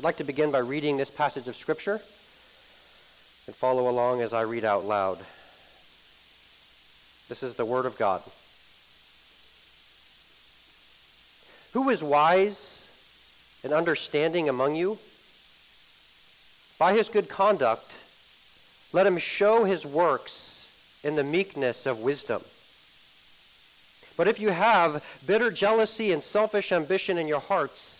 I'd like to begin by reading this passage of Scripture and follow along as I read out loud. This is the Word of God. Who is wise and understanding among you? By his good conduct, let him show his works in the meekness of wisdom. But if you have bitter jealousy and selfish ambition in your hearts,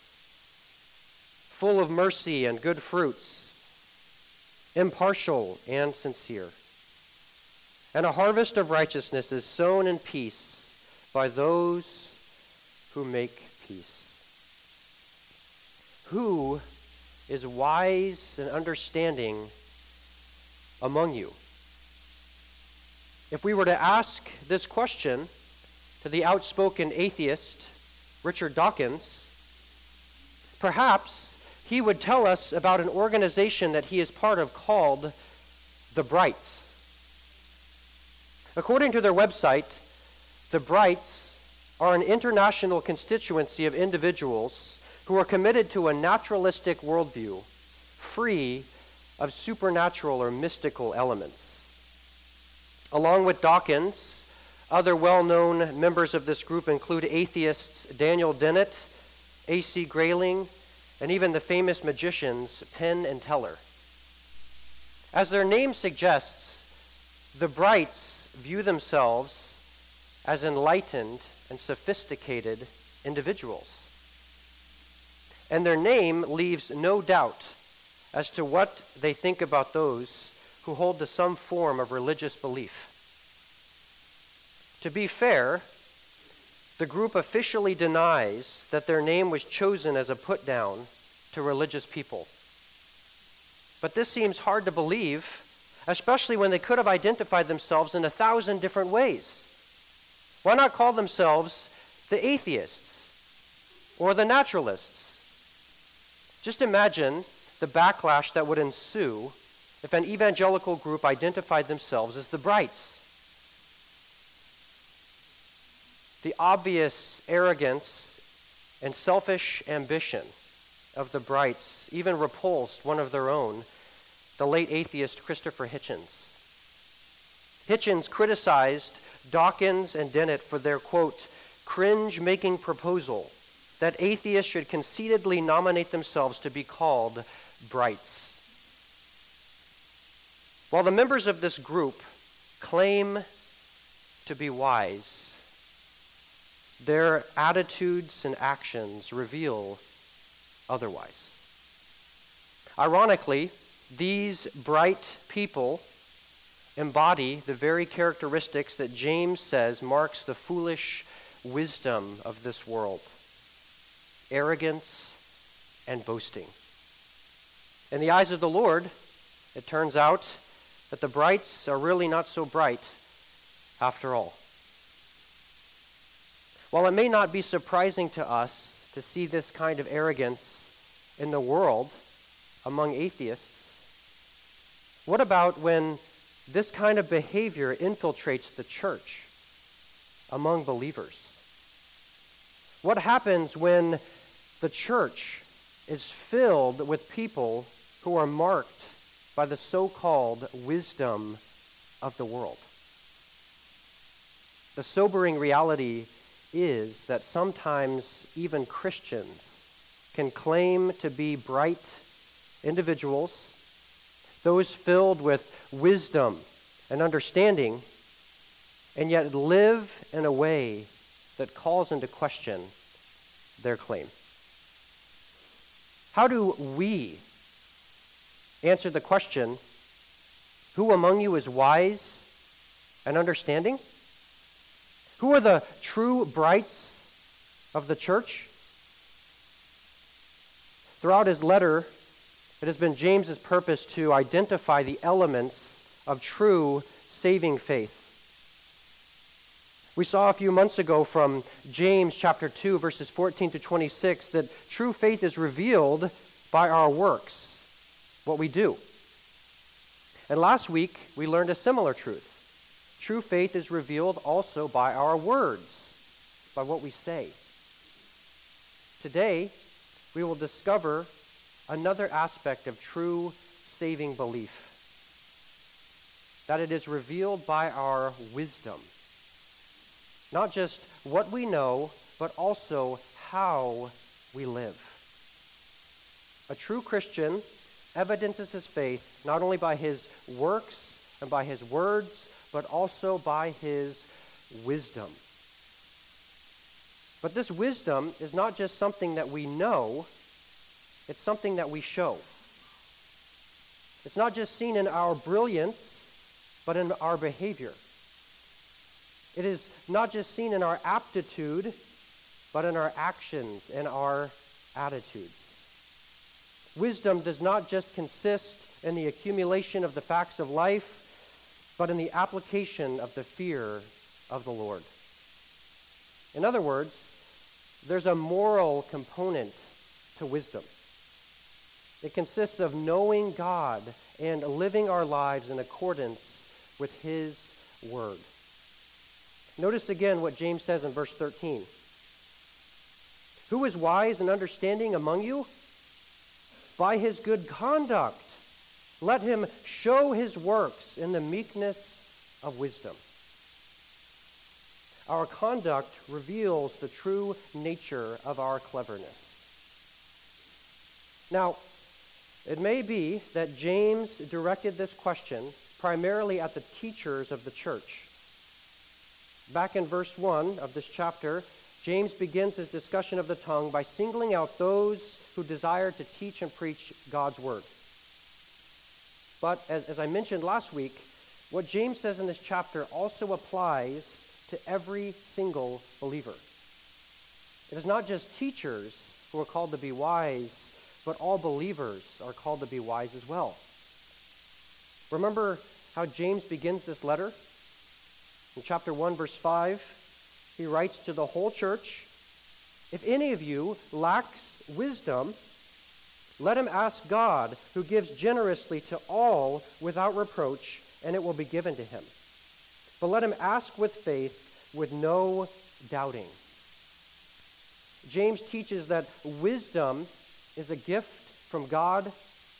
full of mercy and good fruits, impartial and sincere. And a harvest of righteousness is sown in peace by those who make peace. Who is wise and understanding among you? If we were to ask this question to the outspoken atheist, Richard Dawkins, perhaps he would tell us about an organization that he is part of called the Brights. According to their website, the Brights are an international constituency of individuals who are committed to a naturalistic worldview, free of supernatural or mystical elements. Along with Dawkins, other well known members of this group include atheists Daniel Dennett, A.C. Grayling, and even the famous magicians Penn and Teller. As their name suggests, the Brights view themselves as enlightened and sophisticated individuals. And their name leaves no doubt as to what they think about those who hold to some form of religious belief. To be fair, the group officially denies that their name was chosen as a put down to religious people. But this seems hard to believe, especially when they could have identified themselves in a thousand different ways. Why not call themselves the atheists or the naturalists? Just imagine the backlash that would ensue if an evangelical group identified themselves as the Brights. The obvious arrogance and selfish ambition of the Brights even repulsed one of their own, the late atheist Christopher Hitchens. Hitchens criticized Dawkins and Dennett for their, quote, cringe making proposal that atheists should conceitedly nominate themselves to be called Brights. While the members of this group claim to be wise, their attitudes and actions reveal otherwise. Ironically, these bright people embody the very characteristics that James says marks the foolish wisdom of this world arrogance and boasting. In the eyes of the Lord, it turns out that the brights are really not so bright after all. While it may not be surprising to us to see this kind of arrogance in the world among atheists? What about when this kind of behavior infiltrates the church among believers? What happens when the church is filled with people who are marked by the so called wisdom of the world? The sobering reality is that sometimes even Christians can claim to be bright individuals, those filled with wisdom and understanding, and yet live in a way that calls into question their claim. How do we answer the question who among you is wise and understanding? Who are the true brights of the church? Throughout his letter It has been James's purpose to identify the elements of true saving faith. We saw a few months ago from James chapter 2 verses 14 to 26 that true faith is revealed by our works, what we do. And last week we learned a similar truth. True faith is revealed also by our words, by what we say. Today, we will discover another aspect of true saving belief that it is revealed by our wisdom. Not just what we know, but also how we live. A true Christian evidences his faith not only by his works and by his words, but also by his wisdom. But this wisdom is not just something that we know, it's something that we show. It's not just seen in our brilliance, but in our behavior. It is not just seen in our aptitude, but in our actions and our attitudes. Wisdom does not just consist in the accumulation of the facts of life, but in the application of the fear of the Lord. In other words, there's a moral component to wisdom. It consists of knowing God and living our lives in accordance with His Word. Notice again what James says in verse 13. Who is wise and understanding among you? By his good conduct, let him show his works in the meekness of wisdom. Our conduct reveals the true nature of our cleverness. Now, it may be that James directed this question primarily at the teachers of the church. Back in verse 1 of this chapter, James begins his discussion of the tongue by singling out those who desire to teach and preach God's word. But as, as I mentioned last week, what James says in this chapter also applies to every single believer. It is not just teachers who are called to be wise, but all believers are called to be wise as well. Remember how James begins this letter? In chapter 1, verse 5, he writes to the whole church If any of you lacks wisdom, let him ask God, who gives generously to all without reproach, and it will be given to him. But let him ask with faith, with no doubting. James teaches that wisdom is a gift from God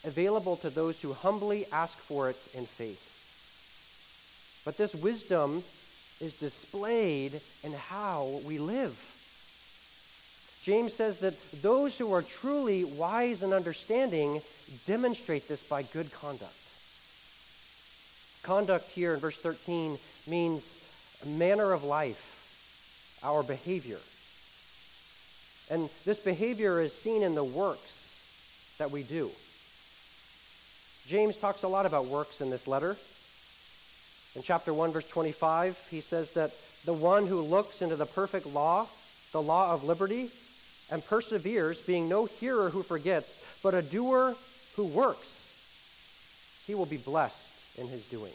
available to those who humbly ask for it in faith. But this wisdom is displayed in how we live. James says that those who are truly wise and understanding demonstrate this by good conduct. Conduct here in verse 13 means manner of life, our behavior. And this behavior is seen in the works that we do. James talks a lot about works in this letter. In chapter 1, verse 25, he says that the one who looks into the perfect law, the law of liberty, and perseveres, being no hearer who forgets, but a doer who works, he will be blessed in his doing.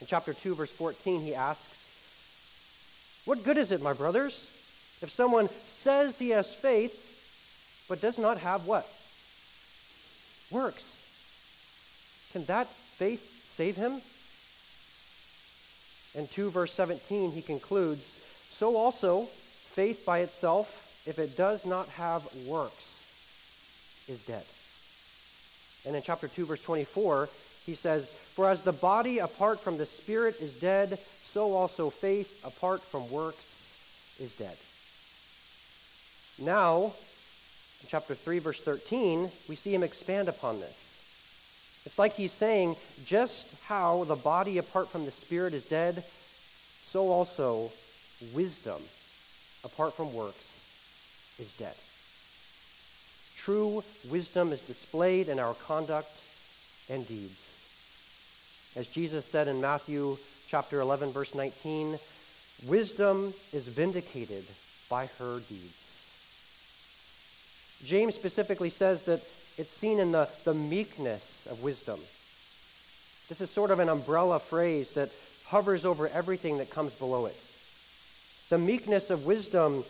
In chapter 2, verse 14, he asks, What good is it, my brothers, if someone says he has faith, but does not have what? Works. Can that faith save him? In 2 verse 17, he concludes, So also, faith by itself, if it does not have works, is dead. And in chapter 2, verse 24, he says, For as the body apart from the spirit is dead, so also faith apart from works is dead. Now, in chapter 3, verse 13, we see him expand upon this. It's like he's saying, just how the body apart from the spirit is dead, so also wisdom apart from works is dead. True wisdom is displayed in our conduct and deeds. As Jesus said in Matthew chapter 11 verse 19, wisdom is vindicated by her deeds. James specifically says that it's seen in the, the meekness of wisdom. This is sort of an umbrella phrase that hovers over everything that comes below it. The meekness of wisdom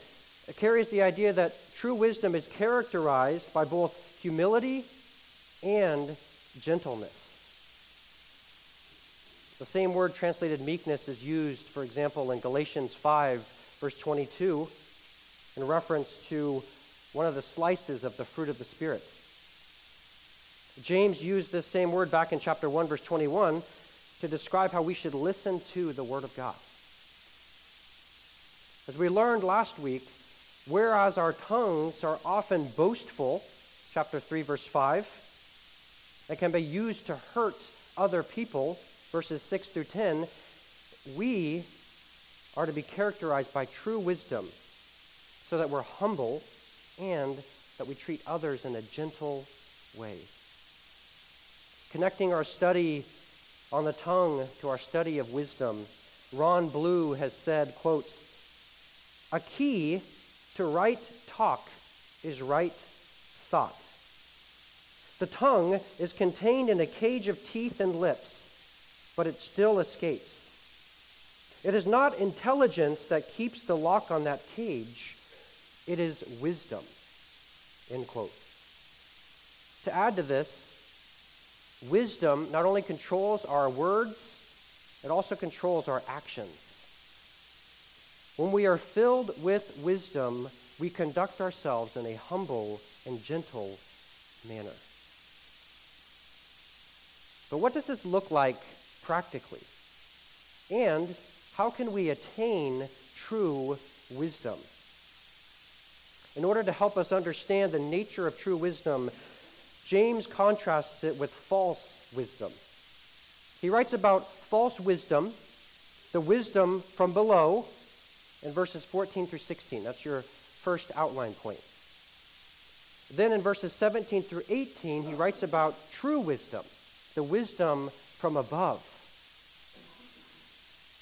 carries the idea that true wisdom is characterized by both humility and gentleness. The same word translated meekness is used, for example, in Galatians 5, verse 22, in reference to one of the slices of the fruit of the Spirit. James used this same word back in chapter 1, verse 21, to describe how we should listen to the Word of God. As we learned last week, whereas our tongues are often boastful, chapter 3, verse 5, and can be used to hurt other people, verses 6 through 10, we are to be characterized by true wisdom so that we're humble and that we treat others in a gentle way. Connecting our study on the tongue to our study of wisdom, Ron Blue has said, quote, a key to right talk is right thought. The tongue is contained in a cage of teeth and lips but it still escapes. It is not intelligence that keeps the lock on that cage, it is wisdom. End quote. To add to this, wisdom not only controls our words, it also controls our actions. When we are filled with wisdom, we conduct ourselves in a humble and gentle manner. But what does this look like practically? And how can we attain true wisdom? In order to help us understand the nature of true wisdom, James contrasts it with false wisdom. He writes about false wisdom, the wisdom from below, in verses 14 through 16. That's your first outline point. Then in verses 17 through 18, he writes about true wisdom, the wisdom from above.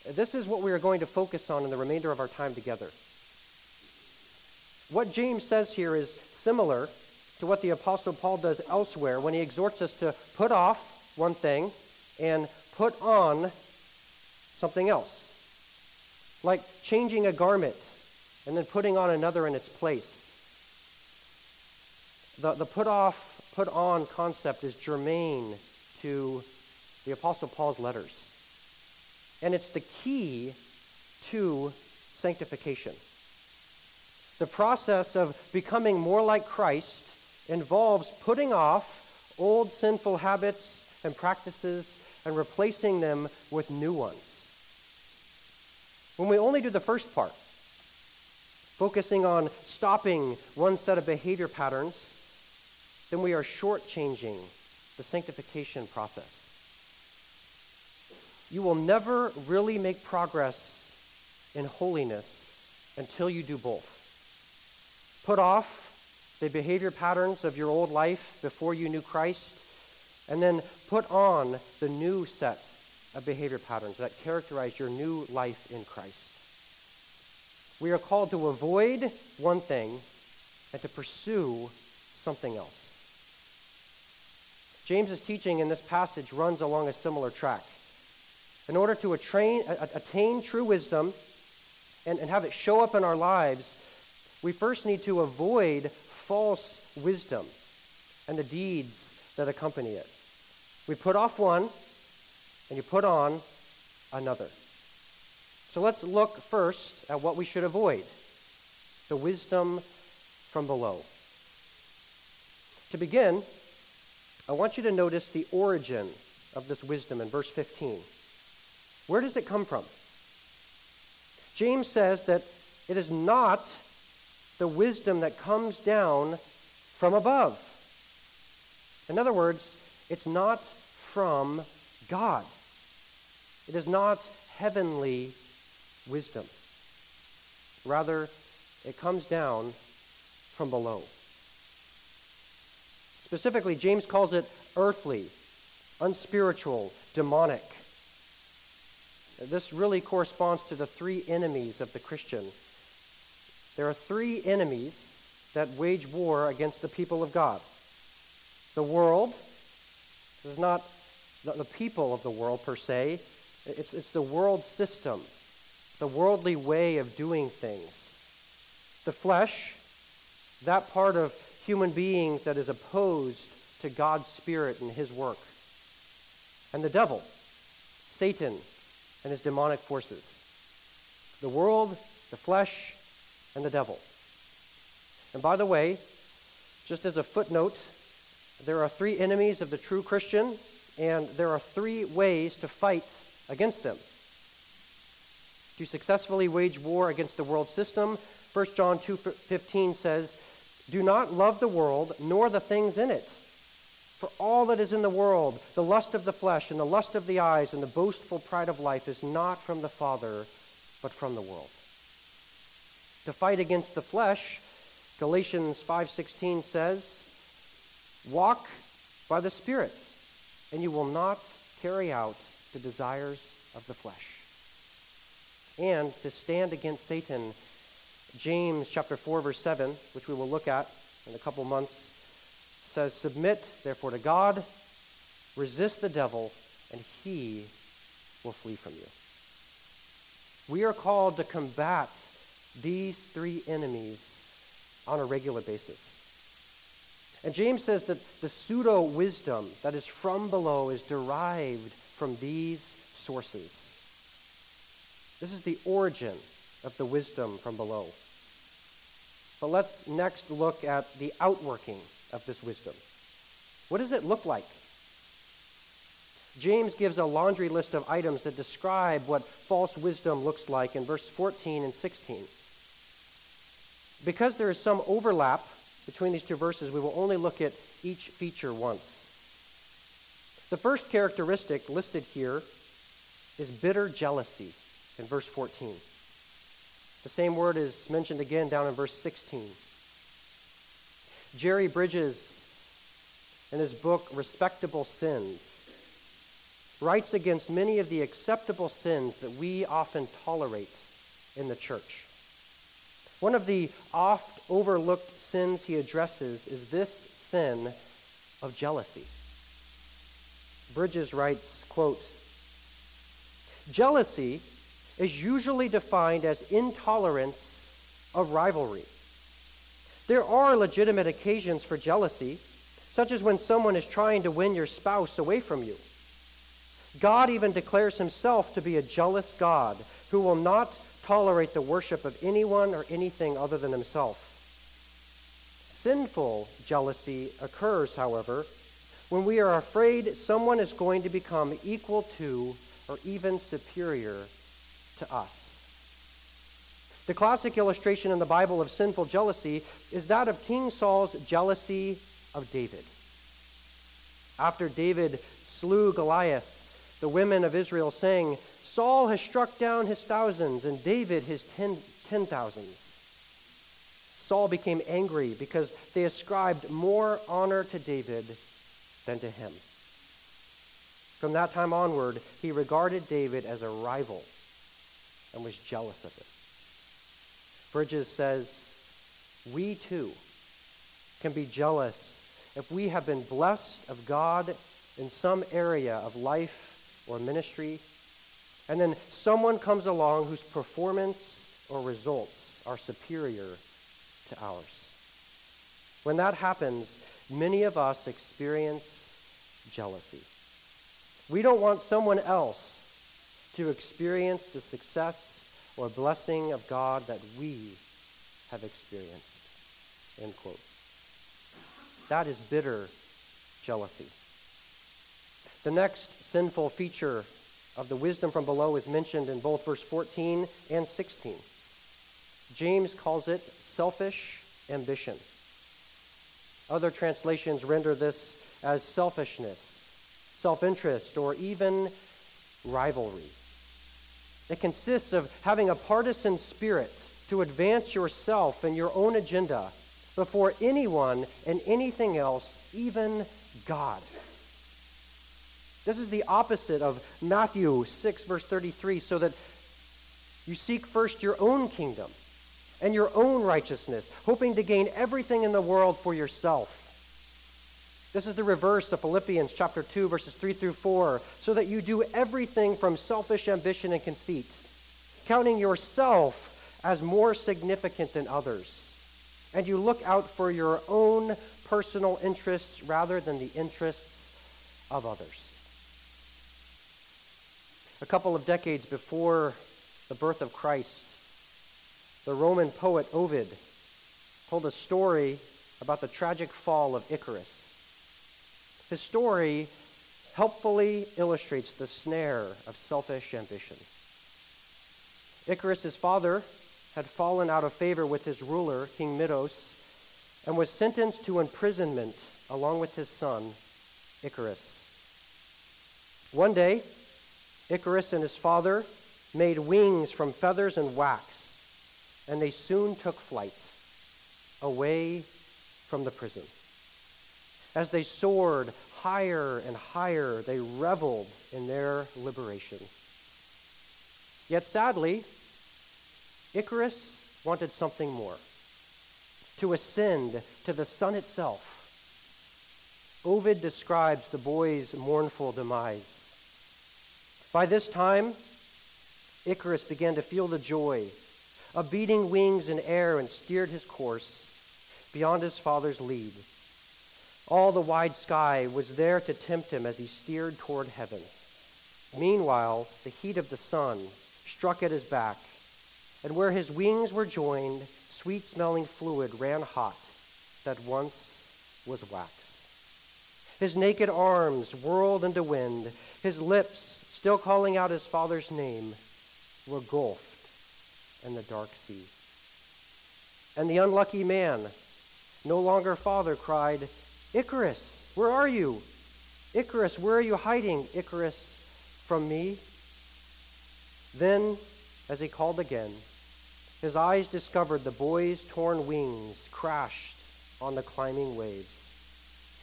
This is what we are going to focus on in the remainder of our time together. What James says here is similar to what the Apostle Paul does elsewhere when he exhorts us to put off one thing and put on something else. Like changing a garment and then putting on another in its place. The, the put off, put on concept is germane to the Apostle Paul's letters. And it's the key to sanctification. The process of becoming more like Christ involves putting off old sinful habits and practices and replacing them with new ones. When we only do the first part, focusing on stopping one set of behavior patterns, then we are shortchanging the sanctification process you will never really make progress in holiness until you do both. Put off the behavior patterns of your old life before you knew Christ, and then put on the new set of behavior patterns that characterize your new life in Christ. We are called to avoid one thing and to pursue something else. James's teaching in this passage runs along a similar track in order to attain, attain true wisdom and, and have it show up in our lives, we first need to avoid false wisdom and the deeds that accompany it. We put off one and you put on another. So let's look first at what we should avoid the wisdom from below. To begin, I want you to notice the origin of this wisdom in verse 15. Where does it come from? James says that it is not the wisdom that comes down from above. In other words, it's not from God. It is not heavenly wisdom. Rather, it comes down from below. Specifically, James calls it earthly, unspiritual, demonic. This really corresponds to the three enemies of the Christian. There are three enemies that wage war against the people of God The world this is not the, people of the world per se, it's, it's the world system, the worldly way of doing things. The flesh, that part of human beings that is opposed to God's Spirit and His work. And the devil, Satan, and his demonic forces. The world, the flesh, and the devil. And by the way, just as a footnote, there are three enemies of the true Christian, and there are three ways to fight against them. To successfully wage war against the world system, 1 John 2:15 says, "Do not love the world nor the things in it. For all that is in the world, the lust of the flesh and the lust of the eyes and the boastful pride of life is not from the Father, but from the world." To fight against the flesh, Galatians 5:16 says, Walk by the Spirit, and you will not carry out the desires of the flesh. And to stand against Satan, James chapter 4 verse 7, which we will look at in a couple months, says, "Submit therefore to God, resist the devil, and he will flee from you." We are called to combat these three enemies on a regular basis. And James says that the pseudo wisdom that is from below is derived from these sources. This is the origin of the wisdom from below. But let's next look at the outworking of this wisdom. What does it look like? James gives a laundry list of items that describe what false wisdom looks like in verse 14 and 16. Because there is some overlap between these two verses, we will only look at each feature once. The first characteristic listed here is bitter jealousy in verse 14. The same word is mentioned again down in verse 16. Jerry Bridges, in his book Respectable Sins, writes against many of the acceptable sins that we often tolerate in the church. One of the oft overlooked sins he addresses is this sin of jealousy. Bridges writes, quote, Jealousy is usually defined as intolerance of rivalry. There are legitimate occasions for jealousy, such as when someone is trying to win your spouse away from you. God even declares himself to be a jealous God who will not tolerate the worship of anyone or anything other than himself. Sinful jealousy occurs, however, when we are afraid someone is going to become equal to or even superior to us. The classic illustration in the Bible of sinful jealousy is that of King Saul's jealousy of David. After David slew Goliath, the women of Israel sang, Saul has struck down his thousands and David his ten, ten thousands. Saul became angry because they ascribed more honor to David than to him. From that time onward, he regarded David as a rival and was jealous of him. Bridges says, We too can be jealous if we have been blessed of God in some area of life or ministry, and then someone comes along whose performance or results are superior to ours. When that happens, many of us experience jealousy. We don't want someone else to experience the success or blessing of God that we have experienced. End quote. That is bitter jealousy. The next sinful feature of the wisdom from below is mentioned in both verse 14 and 16. James calls it selfish ambition. Other translations render this as selfishness, self interest, or even rivalry. It consists of having a partisan spirit to advance yourself and your own agenda before anyone and anything else, even God. This is the opposite of Matthew 6, verse 33, so that you seek first your own kingdom and your own righteousness, hoping to gain everything in the world for yourself. This is the reverse of Philippians chapter 2 verses 3 through 4, so that you do everything from selfish ambition and conceit, counting yourself as more significant than others, and you look out for your own personal interests rather than the interests of others. A couple of decades before the birth of Christ, the Roman poet Ovid told a story about the tragic fall of Icarus. His story helpfully illustrates the snare of selfish ambition. Icarus, father, had fallen out of favor with his ruler, King Minos, and was sentenced to imprisonment along with his son, Icarus. One day, Icarus and his father made wings from feathers and wax, and they soon took flight away from the prison. As they soared higher and higher, they reveled in their liberation. Yet sadly, Icarus wanted something more to ascend to the sun itself. Ovid describes the boy's mournful demise. By this time, Icarus began to feel the joy of beating wings in air and steered his course beyond his father's lead. All the wide sky was there to tempt him as he steered toward heaven. Meanwhile, the heat of the sun struck at his back, and where his wings were joined, sweet smelling fluid ran hot that once was wax. His naked arms whirled into wind, his lips, still calling out his father's name, were gulfed in the dark sea. And the unlucky man, no longer father, cried, Icarus, where are you? Icarus, where are you hiding, Icarus, from me? Then, as he called again, his eyes discovered the boy's torn wings crashed on the climbing waves.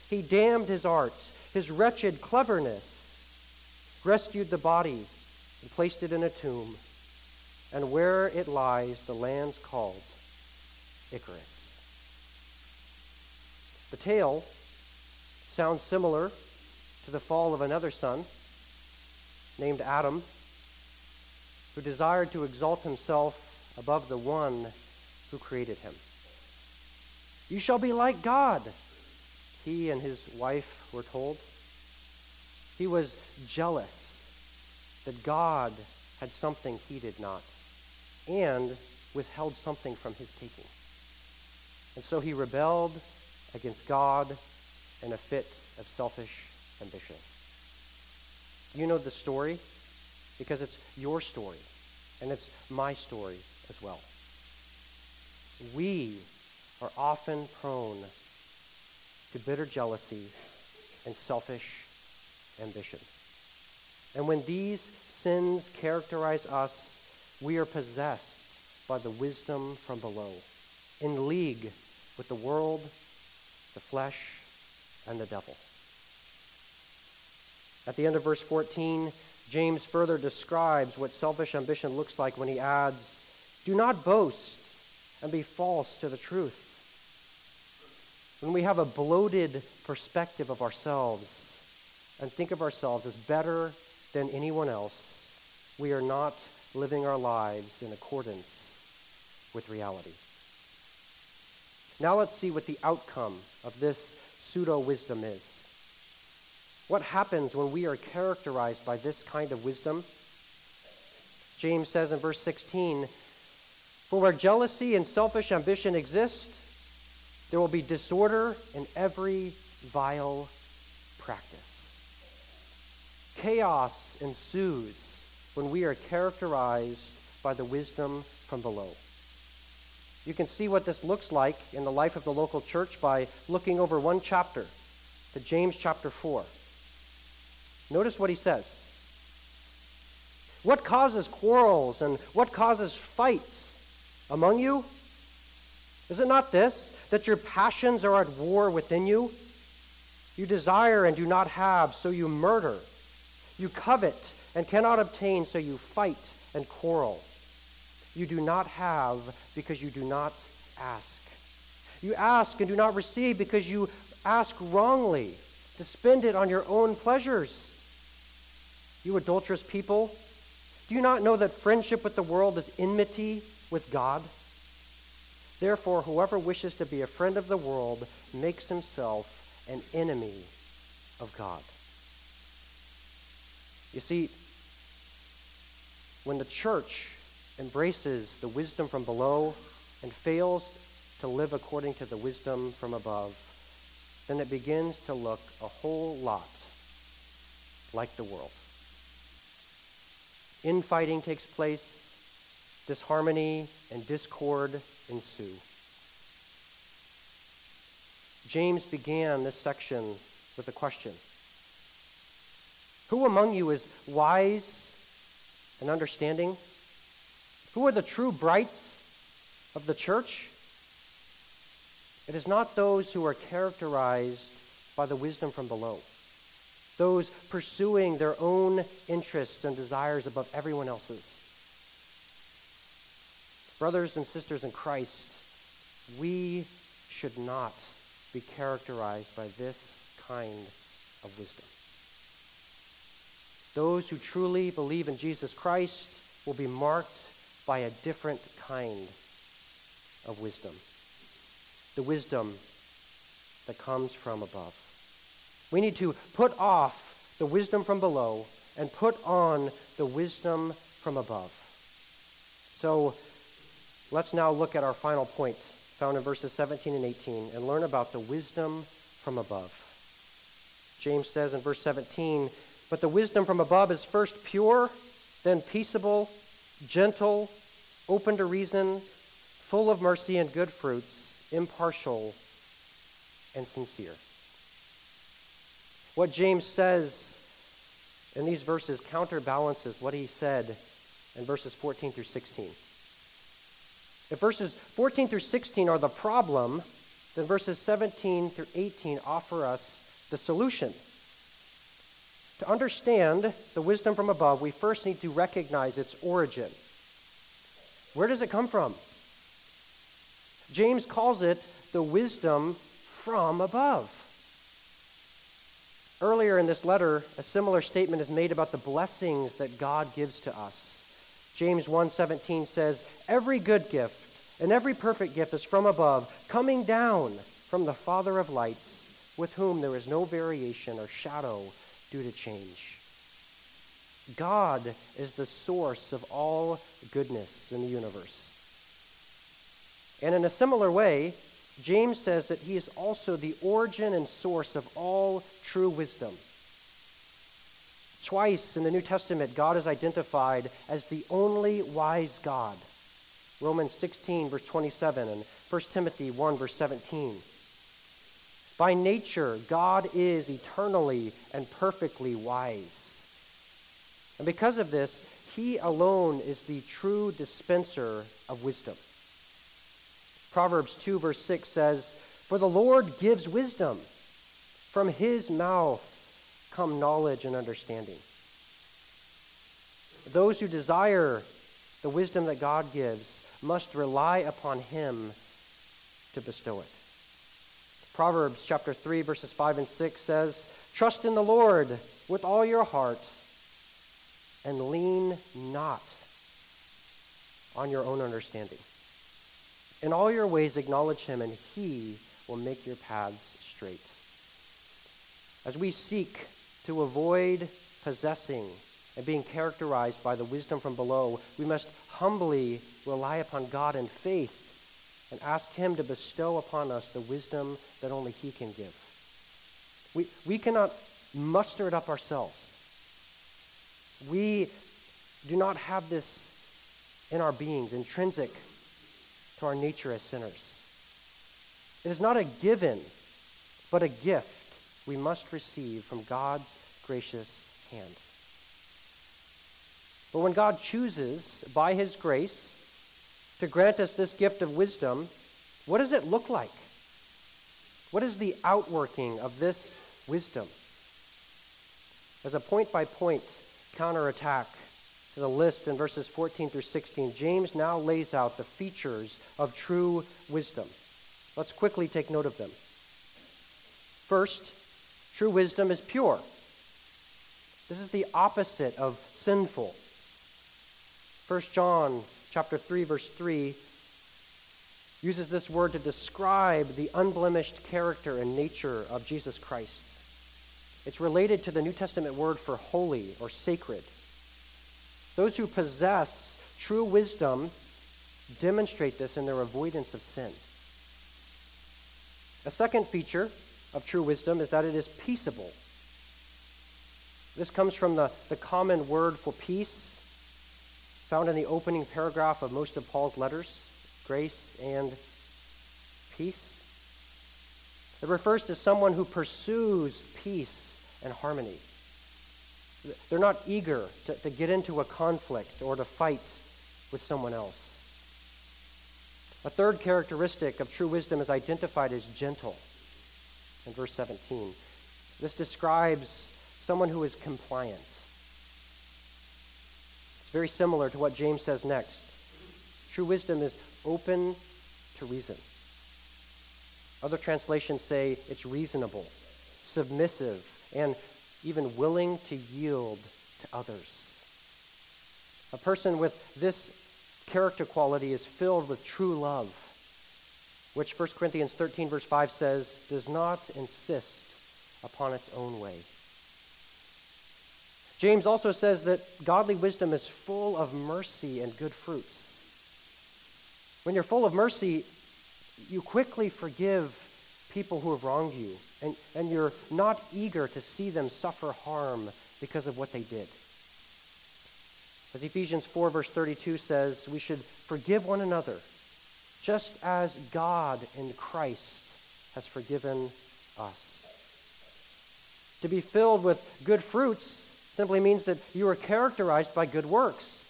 He damned his art, his wretched cleverness, rescued the body and placed it in a tomb, and where it lies, the land's called Icarus. The tale sounds similar to the fall of another son named Adam, who desired to exalt himself above the one who created him. You shall be like God, he and his wife were told. He was jealous that God had something he did not and withheld something from his taking. And so he rebelled against God in a fit of selfish ambition. You know the story because it's your story and it's my story as well. We are often prone to bitter jealousy and selfish ambition. And when these sins characterize us, we are possessed by the wisdom from below, in league with the world, the flesh, and the devil. At the end of verse 14, James further describes what selfish ambition looks like when he adds, Do not boast and be false to the truth. When we have a bloated perspective of ourselves and think of ourselves as better than anyone else, we are not living our lives in accordance with reality. Now let's see what the outcome of this pseudo wisdom is. What happens when we are characterized by this kind of wisdom? James says in verse 16 For where jealousy and selfish ambition exist, there will be disorder in every vile practice. Chaos ensues when we are characterized by the wisdom from below. You can see what this looks like in the life of the local church by looking over one chapter to James chapter 4. Notice what he says. What causes quarrels and what causes fights among you? Is it not this, that your passions are at war within you? You desire and do not have, so you murder. You covet and cannot obtain, so you fight and quarrel. You do not have because you do not ask. You ask and do not receive because you ask wrongly to spend it on your own pleasures. You adulterous people, do you not know that friendship with the world is enmity with God? Therefore, whoever wishes to be a friend of the world makes himself an enemy of God. You see, when the church embraces the wisdom from below and fails to live according to the wisdom from above, then it begins to look a whole lot like the world. Infighting takes place, disharmony and discord ensue. James began this section with a question Who among you is wise and understanding? Who are the true brights of the church? It is not those who are characterized by the wisdom from below, those pursuing their own interests and desires above everyone else's. Brothers and sisters in Christ, we should not be characterized by this kind of wisdom. Those who truly believe in Jesus Christ will be marked by a different kind of wisdom the wisdom that comes from above. We need to put off the wisdom from below and put on the wisdom from above. So let's now look at our final point found in verses 17 and 18 and learn about the wisdom from above. James says in verse 17, But the wisdom from above is first pure, then peaceable, gentle, open to reason, full of mercy and good fruits impartial, and sincere. What James says in these verses counterbalances what he said in verses 14 through 16. If verses 14 through 16 are the problem, then verses 17 through 18 offer us the solution. To understand the wisdom from above, we first need to recognize its origin. Where does it come from? James calls it the wisdom from above. Earlier in this letter, a similar statement is made about the blessings that God gives to us. James 1:17 says, "Every good gift and every perfect gift is from above, coming down from the Father of lights, with whom there is no variation or shadow due to change." God is the source of all goodness in the universe. And in a similar way, James says that he is also the origin and source of all true wisdom. Twice in the New Testament, God is identified as the only wise God. Romans 16, verse 27, and 1 Timothy 1, verse 17. By nature, God is eternally and perfectly wise. And because of this, he alone is the true dispenser of wisdom. Proverbs 2, verse 6 says, For the Lord gives wisdom. From his mouth come knowledge and understanding. Those who desire the wisdom that God gives must rely upon him to bestow it. Proverbs chapter 3 verses 5 and 6 says, "Trust in the Lord with all your heart and lean not on your own understanding." In all your ways, acknowledge him, and he will make your paths straight. As we seek to avoid possessing and being characterized by the wisdom from below, we must humbly rely upon God in faith and ask Him to bestow upon us the wisdom that only He can give. We, we cannot muster it up ourselves. We do not have this in our beings, intrinsic to our nature as sinners. It is not a given, but a gift we must receive from God's gracious hand. But when God chooses, by his grace, to grant us this gift of wisdom, what does it look like? What is the outworking of this wisdom? As a point by point counterattack to the list in verses 14 through 16, James now lays out the features of true wisdom. Let's quickly take note of them. First, true wisdom is pure. This is the opposite of sinful. 1 John chapter 3 verse 3 uses this word to describe the unblemished character and nature of Jesus Christ. It's related to the New Testament word for holy or sacred. Those who possess true wisdom demonstrate this in their avoidance of sin. A second feature of true wisdom is that it is peaceable. This comes from the, the common word for peace found in the opening paragraph of most of Paul's letters grace and peace. It refers to someone who pursues peace and harmony. They're not eager to, to get into a conflict or to fight with someone else. A third characteristic of true wisdom is identified as gentle in verse 17. This describes someone who is compliant. It's very similar to what James says next. True wisdom is open to reason. Other translations say it's reasonable, submissive, and even willing to yield to others. A person with this character quality is filled with true love, which 1 Corinthians 13, verse 5 says, does not insist upon its own way. James also says that godly wisdom is full of mercy and good fruits. When you're full of mercy, you quickly forgive people who have wronged you, and, and you're not eager to see them suffer harm because of what they did. As Ephesians 4, verse 32 says, we should forgive one another, just as God in Christ has forgiven us. To be filled with good fruits simply means that you are characterized by good works.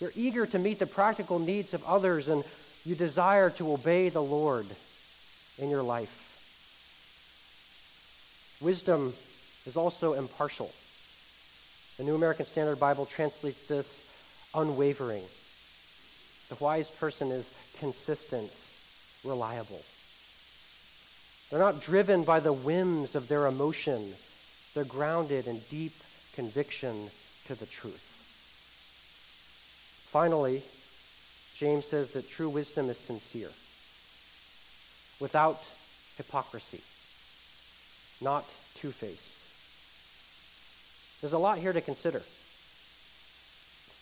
You're eager to meet the practical needs of others, and you desire to obey the Lord in your life. Wisdom is also impartial. The New American Standard Bible translates this unwavering. The wise person is consistent, reliable. They're not driven by the whims of their emotion. They're grounded in deep conviction to the truth. Finally, James says that true wisdom is sincere, without hypocrisy, not two faced. There's a lot here to consider.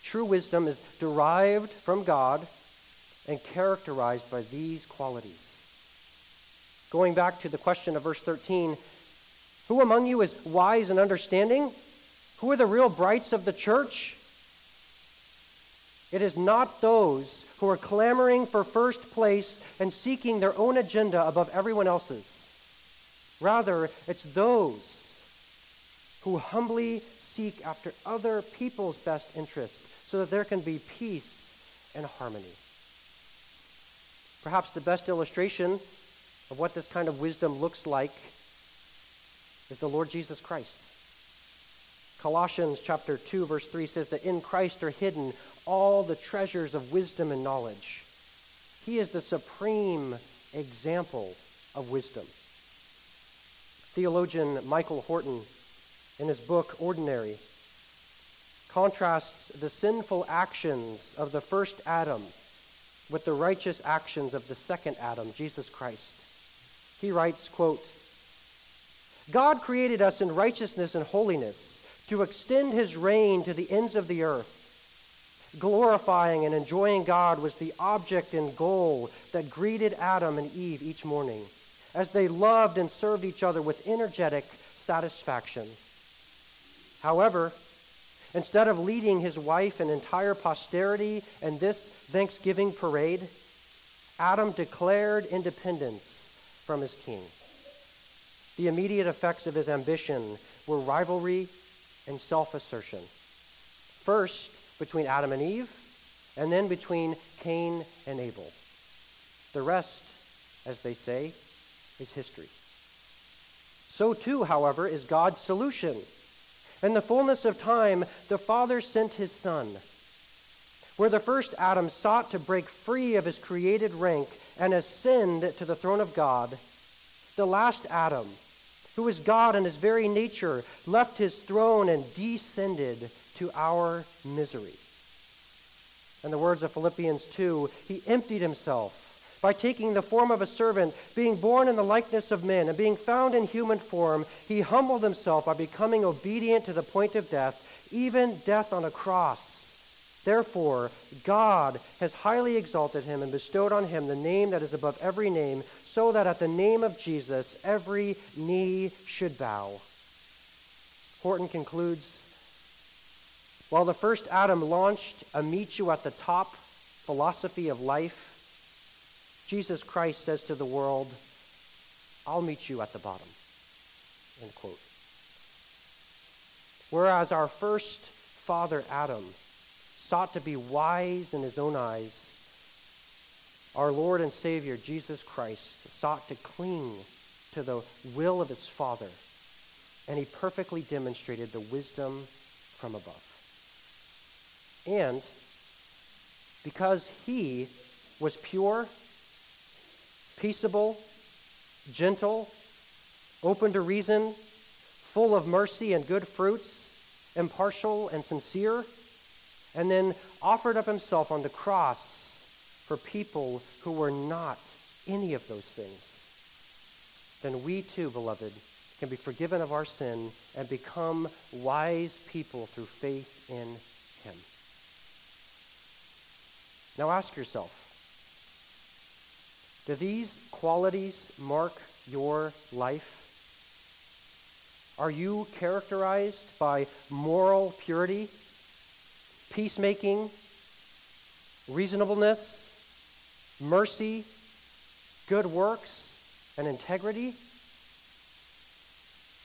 True wisdom is derived from God and characterized by these qualities. Going back to the question of verse 13 Who among you is wise and understanding? Who are the real brights of the church? It is not those who are clamoring for first place and seeking their own agenda above everyone else's. Rather, it's those who humbly seek after other people's best interest so that there can be peace and harmony. Perhaps the best illustration of what this kind of wisdom looks like is the Lord Jesus Christ. Colossians chapter 2 verse 3 says that in Christ are hidden all the treasures of wisdom and knowledge. He is the supreme example of wisdom. Theologian Michael Horton in his book Ordinary contrasts the sinful actions of the first Adam with the righteous actions of the second Adam, Jesus Christ. He writes, quote, God created us in righteousness and holiness to extend his reign to the ends of the earth. Glorifying and enjoying God was the object and goal that greeted Adam and Eve each morning as they loved and served each other with energetic satisfaction. However, instead of leading his wife and entire posterity in this Thanksgiving parade, Adam declared independence from his king. The immediate effects of his ambition were rivalry and self assertion. First, between Adam and Eve, and then between Cain and Abel. The rest, as they say, is history. So, too, however, is God's solution in the fullness of time, the Father sent his Son. Where the first Adam sought to break free of his created rank and ascend to the throne of God, the last Adam who is God in his very nature, left his throne and descended to our misery. In the words of Philippians 2, he emptied himself by taking the form of a servant, being born in the likeness of men, and being found in human form, he humbled himself by becoming obedient to the point of death, even death on a cross. Therefore, God has highly exalted him and bestowed on him the name that is above every name, so that at the name of Jesus every knee should bow. Horton concludes While the first Adam launched a meet you at the top philosophy of life, Jesus Christ says to the world, I'll meet you at the bottom. End quote. Whereas our first father, Adam, sought to be wise in his own eyes, our Lord and Savior, Jesus Christ, sought to cling to the will of his Father, and he perfectly demonstrated the wisdom from above. And because he was pure peaceable, gentle, open to reason, full of mercy and good fruits, impartial and sincere, and then offered up himself on the cross for people who were not any of those things, then we too, beloved, can be forgiven of our sin and become wise people through faith in him. Now ask yourself do these qualities mark your life? Are you characterized by moral purity, peacemaking, reasonableness, mercy, good works, and integrity?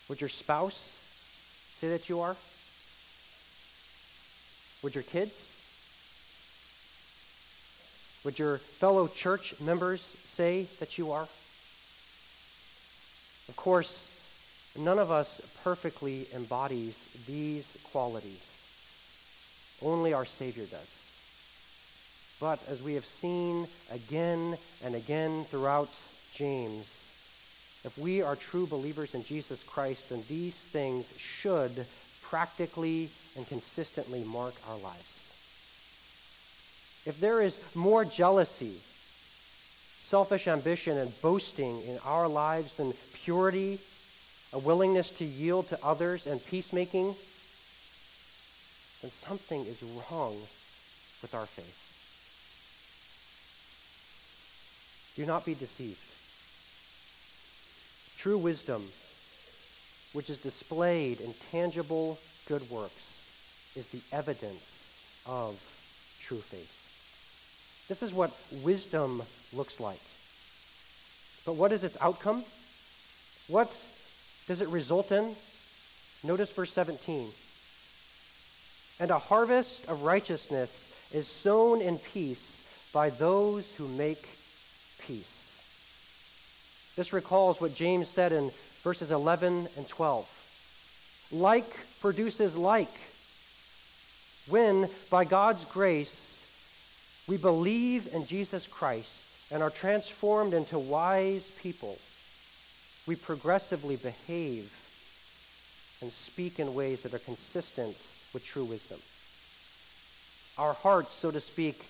Would your spouse say that you are? Would your kids? Would your fellow church members say that you are? Of course, none of us perfectly embodies these qualities. Only our Savior does. But as we have seen again and again throughout James, if we are true believers in Jesus Christ, then these things should practically and consistently mark our lives if there is more jealousy, selfish ambition, and boasting in our lives than purity, a willingness to yield to others, and peacemaking, then something is wrong with our faith. Do not be deceived. True wisdom, which is displayed in tangible good works, is the evidence of true faith. This is what wisdom looks like. But what is its outcome? What does it result in? Notice verse 17. And a harvest of righteousness is sown in peace by those who make peace. This recalls what James said in verses 11 and 12. Like produces like. When, by God's grace, we believe in Jesus Christ and are transformed into wise people, we progressively behave and speak in ways that are consistent with true wisdom. Our hearts, so to speak,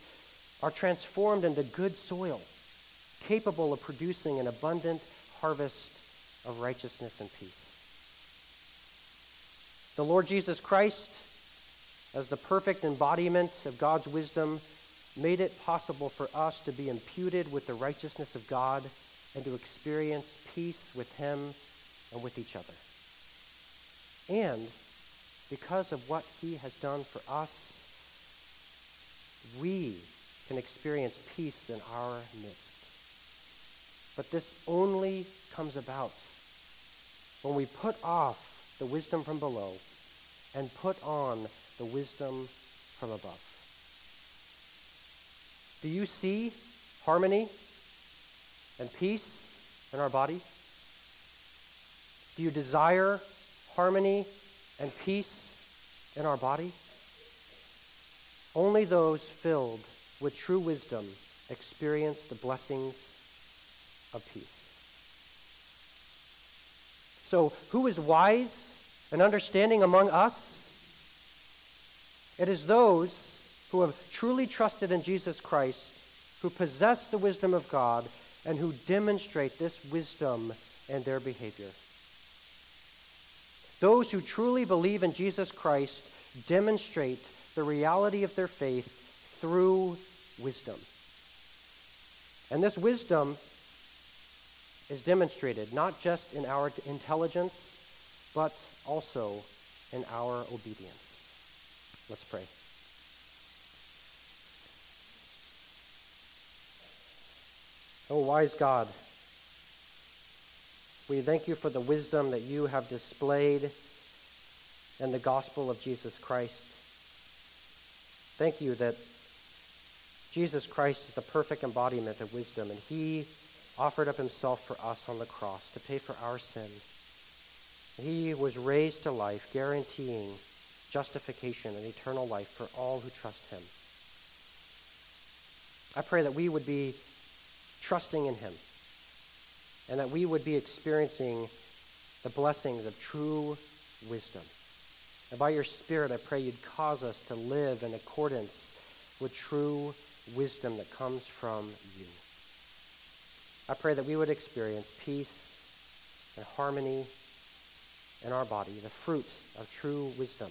are transformed into good soil, capable of producing an abundant harvest of righteousness and peace. The Lord Jesus Christ, as the perfect embodiment of God's wisdom, made it possible for us to be imputed with the righteousness of God and to experience peace with Him and with each other. And because of what He has done for us, we can experience peace in our midst. But this only comes about when we put off the wisdom from below and put on the wisdom from above. Do you see harmony and peace in our body? Do you desire harmony and peace in our body? Only those filled with true wisdom experience the blessings of peace. So, who is wise and understanding among us? It is those who have truly trusted in Jesus Christ, who possess the wisdom of God, and who demonstrate this wisdom in their behavior. Those who truly believe in Jesus Christ demonstrate the reality of their faith through wisdom. And this wisdom is demonstrated not just in our intelligence, but also in our obedience. Let's pray. Oh, wise God, we thank you for the wisdom that you have displayed in the gospel of Jesus Christ. Thank you that Jesus Christ is the perfect embodiment of wisdom, and he offered up himself for us on the cross to pay for our sin. He was raised to life, guaranteeing justification and eternal life for all who trust him. I pray that we would be trusting in him and that we would be experiencing the blessings of true wisdom. And by your Spirit, I pray you'd cause us to live in accordance with true wisdom that comes from you. I pray that we would experience peace and harmony in our body, the fruit of true wisdom.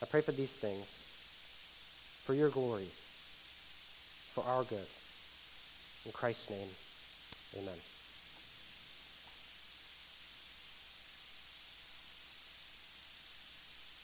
I pray for these things for your glory, for our good. In Christ's name, amen.